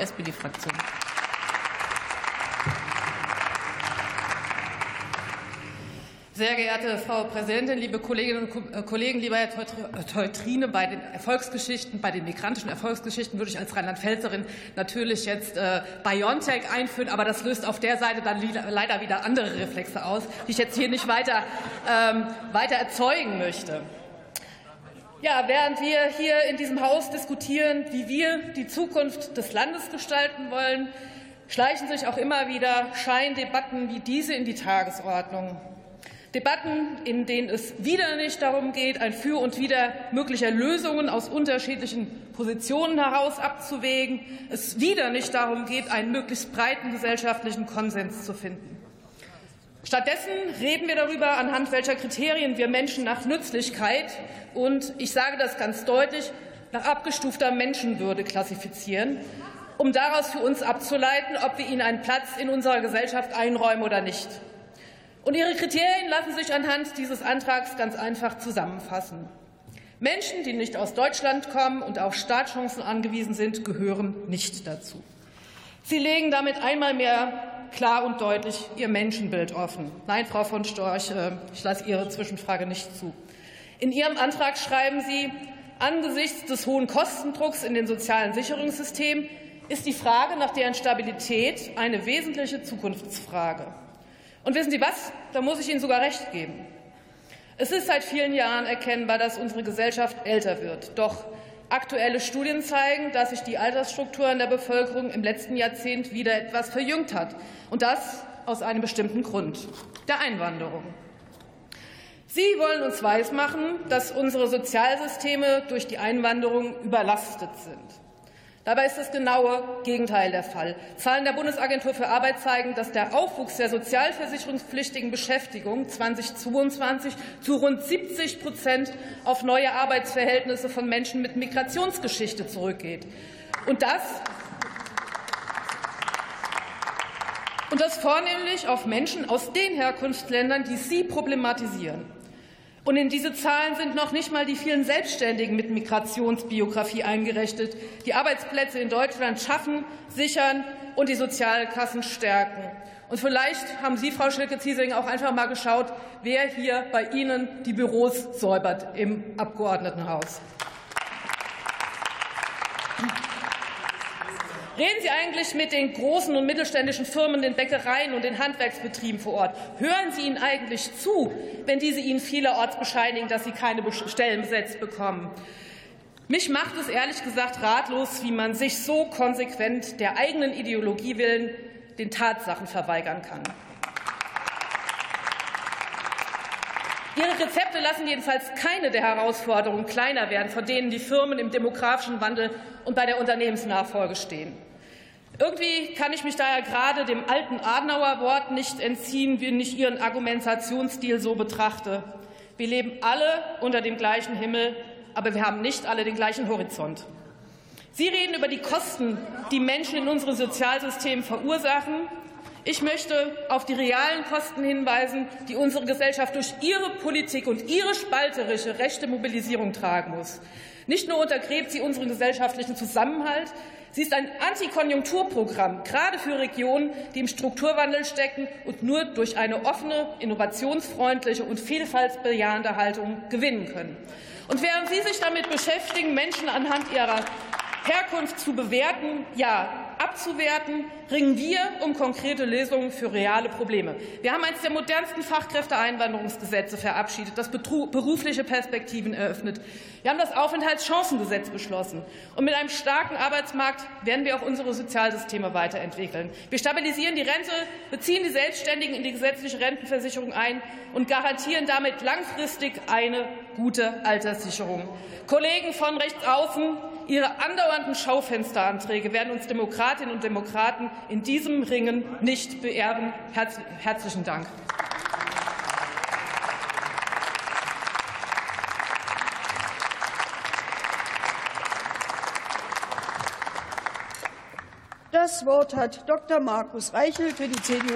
SPD-Fraktion. Sehr geehrte Frau Präsidentin, liebe Kolleginnen und äh, Kollegen, lieber Herr Teutrine, bei den Erfolgsgeschichten, bei den migrantischen Erfolgsgeschichten würde ich als Rheinland-Pfälzerin natürlich jetzt äh, BioNTech einführen, aber das löst auf der Seite dann leider wieder andere Reflexe aus, die ich jetzt hier nicht weiter, ähm, weiter erzeugen möchte. Ja, während wir hier in diesem Haus diskutieren, wie wir die Zukunft des Landes gestalten wollen, schleichen sich auch immer wieder Scheindebatten wie diese in die Tagesordnung. Debatten, in denen es wieder nicht darum geht, ein Für und Wider möglicher Lösungen aus unterschiedlichen Positionen heraus abzuwägen, es wieder nicht darum geht, einen möglichst breiten gesellschaftlichen Konsens zu finden. Stattdessen reden wir darüber, anhand welcher Kriterien wir Menschen nach Nützlichkeit und ich sage das ganz deutlich nach abgestufter Menschenwürde klassifizieren, um daraus für uns abzuleiten, ob wir ihnen einen Platz in unserer Gesellschaft einräumen oder nicht. Und Ihre Kriterien lassen sich anhand dieses Antrags ganz einfach zusammenfassen. Menschen, die nicht aus Deutschland kommen und auf Startchancen angewiesen sind, gehören nicht dazu. Sie legen damit einmal mehr klar und deutlich Ihr Menschenbild offen. Nein, Frau von Storch, äh, ich lasse Ihre Zwischenfrage nicht zu. In Ihrem Antrag schreiben Sie, angesichts des hohen Kostendrucks in den sozialen Sicherungssystemen ist die Frage nach deren Stabilität eine wesentliche Zukunftsfrage. Und wissen Sie was? Da muss ich Ihnen sogar recht geben. Es ist seit vielen Jahren erkennbar, dass unsere Gesellschaft älter wird. Doch aktuelle Studien zeigen, dass sich die Altersstruktur in der Bevölkerung im letzten Jahrzehnt wieder etwas verjüngt hat. Und das aus einem bestimmten Grund, der Einwanderung. Sie wollen uns weismachen, dass unsere Sozialsysteme durch die Einwanderung überlastet sind. Dabei ist das genaue Gegenteil der Fall. Zahlen der Bundesagentur für Arbeit zeigen, dass der Aufwuchs der sozialversicherungspflichtigen Beschäftigung 2022 zu rund 70 Prozent auf neue Arbeitsverhältnisse von Menschen mit Migrationsgeschichte zurückgeht. Und das und das vornehmlich auf Menschen aus den Herkunftsländern, die Sie problematisieren. Und in diese Zahlen sind noch nicht mal die vielen Selbstständigen mit Migrationsbiografie eingerechnet, die Arbeitsplätze in Deutschland schaffen, sichern und die Sozialkassen stärken. Und vielleicht haben Sie, Frau Schilke-Ziesing, auch einfach mal geschaut, wer hier bei Ihnen die Büros säubert im Abgeordnetenhaus. Reden Sie eigentlich mit den großen und mittelständischen Firmen, den Bäckereien und den Handwerksbetrieben vor Ort? Hören Sie ihnen eigentlich zu, wenn diese Ihnen vielerorts bescheinigen, dass sie keine Stellen besetzt bekommen? Mich macht es ehrlich gesagt ratlos, wie man sich so konsequent der eigenen Ideologie willen den Tatsachen verweigern kann. Ihre Rezepte lassen jedenfalls keine der Herausforderungen kleiner werden, vor denen die Firmen im demografischen Wandel und bei der Unternehmensnachfolge stehen. Irgendwie kann ich mich daher gerade dem alten Adenauer Wort nicht entziehen, wenn ich Ihren Argumentationsstil so betrachte. Wir leben alle unter dem gleichen Himmel, aber wir haben nicht alle den gleichen Horizont. Sie reden über die Kosten, die Menschen in unseren Sozialsystemen verursachen. Ich möchte auf die realen Kosten hinweisen, die unsere Gesellschaft durch ihre Politik und ihre spalterische rechte Mobilisierung tragen muss. Nicht nur untergräbt sie unseren gesellschaftlichen Zusammenhalt, Sie ist ein Antikonjunkturprogramm, gerade für Regionen, die im Strukturwandel stecken und nur durch eine offene, innovationsfreundliche und vielfaltsbejahende Haltung gewinnen können. Und während Sie sich damit beschäftigen, Menschen anhand ihrer Herkunft zu bewerten, ja abzuwerten, ringen wir um konkrete Lösungen für reale Probleme. Wir haben eines der modernsten Fachkräfteeinwanderungsgesetze verabschiedet, das berufliche Perspektiven eröffnet. Wir haben das Aufenthaltschancengesetz beschlossen. Und mit einem starken Arbeitsmarkt werden wir auch unsere Sozialsysteme weiterentwickeln. Wir stabilisieren die Rente, beziehen die Selbstständigen in die gesetzliche Rentenversicherung ein und garantieren damit langfristig eine gute Alterssicherung. Kollegen von rechts außen, Ihre andauernden Schaufensteranträge werden uns Demokratinnen und Demokraten in diesem Ringen nicht beehren. Herzlichen Dank. Das Wort hat Dr. Markus Reichel für die CDU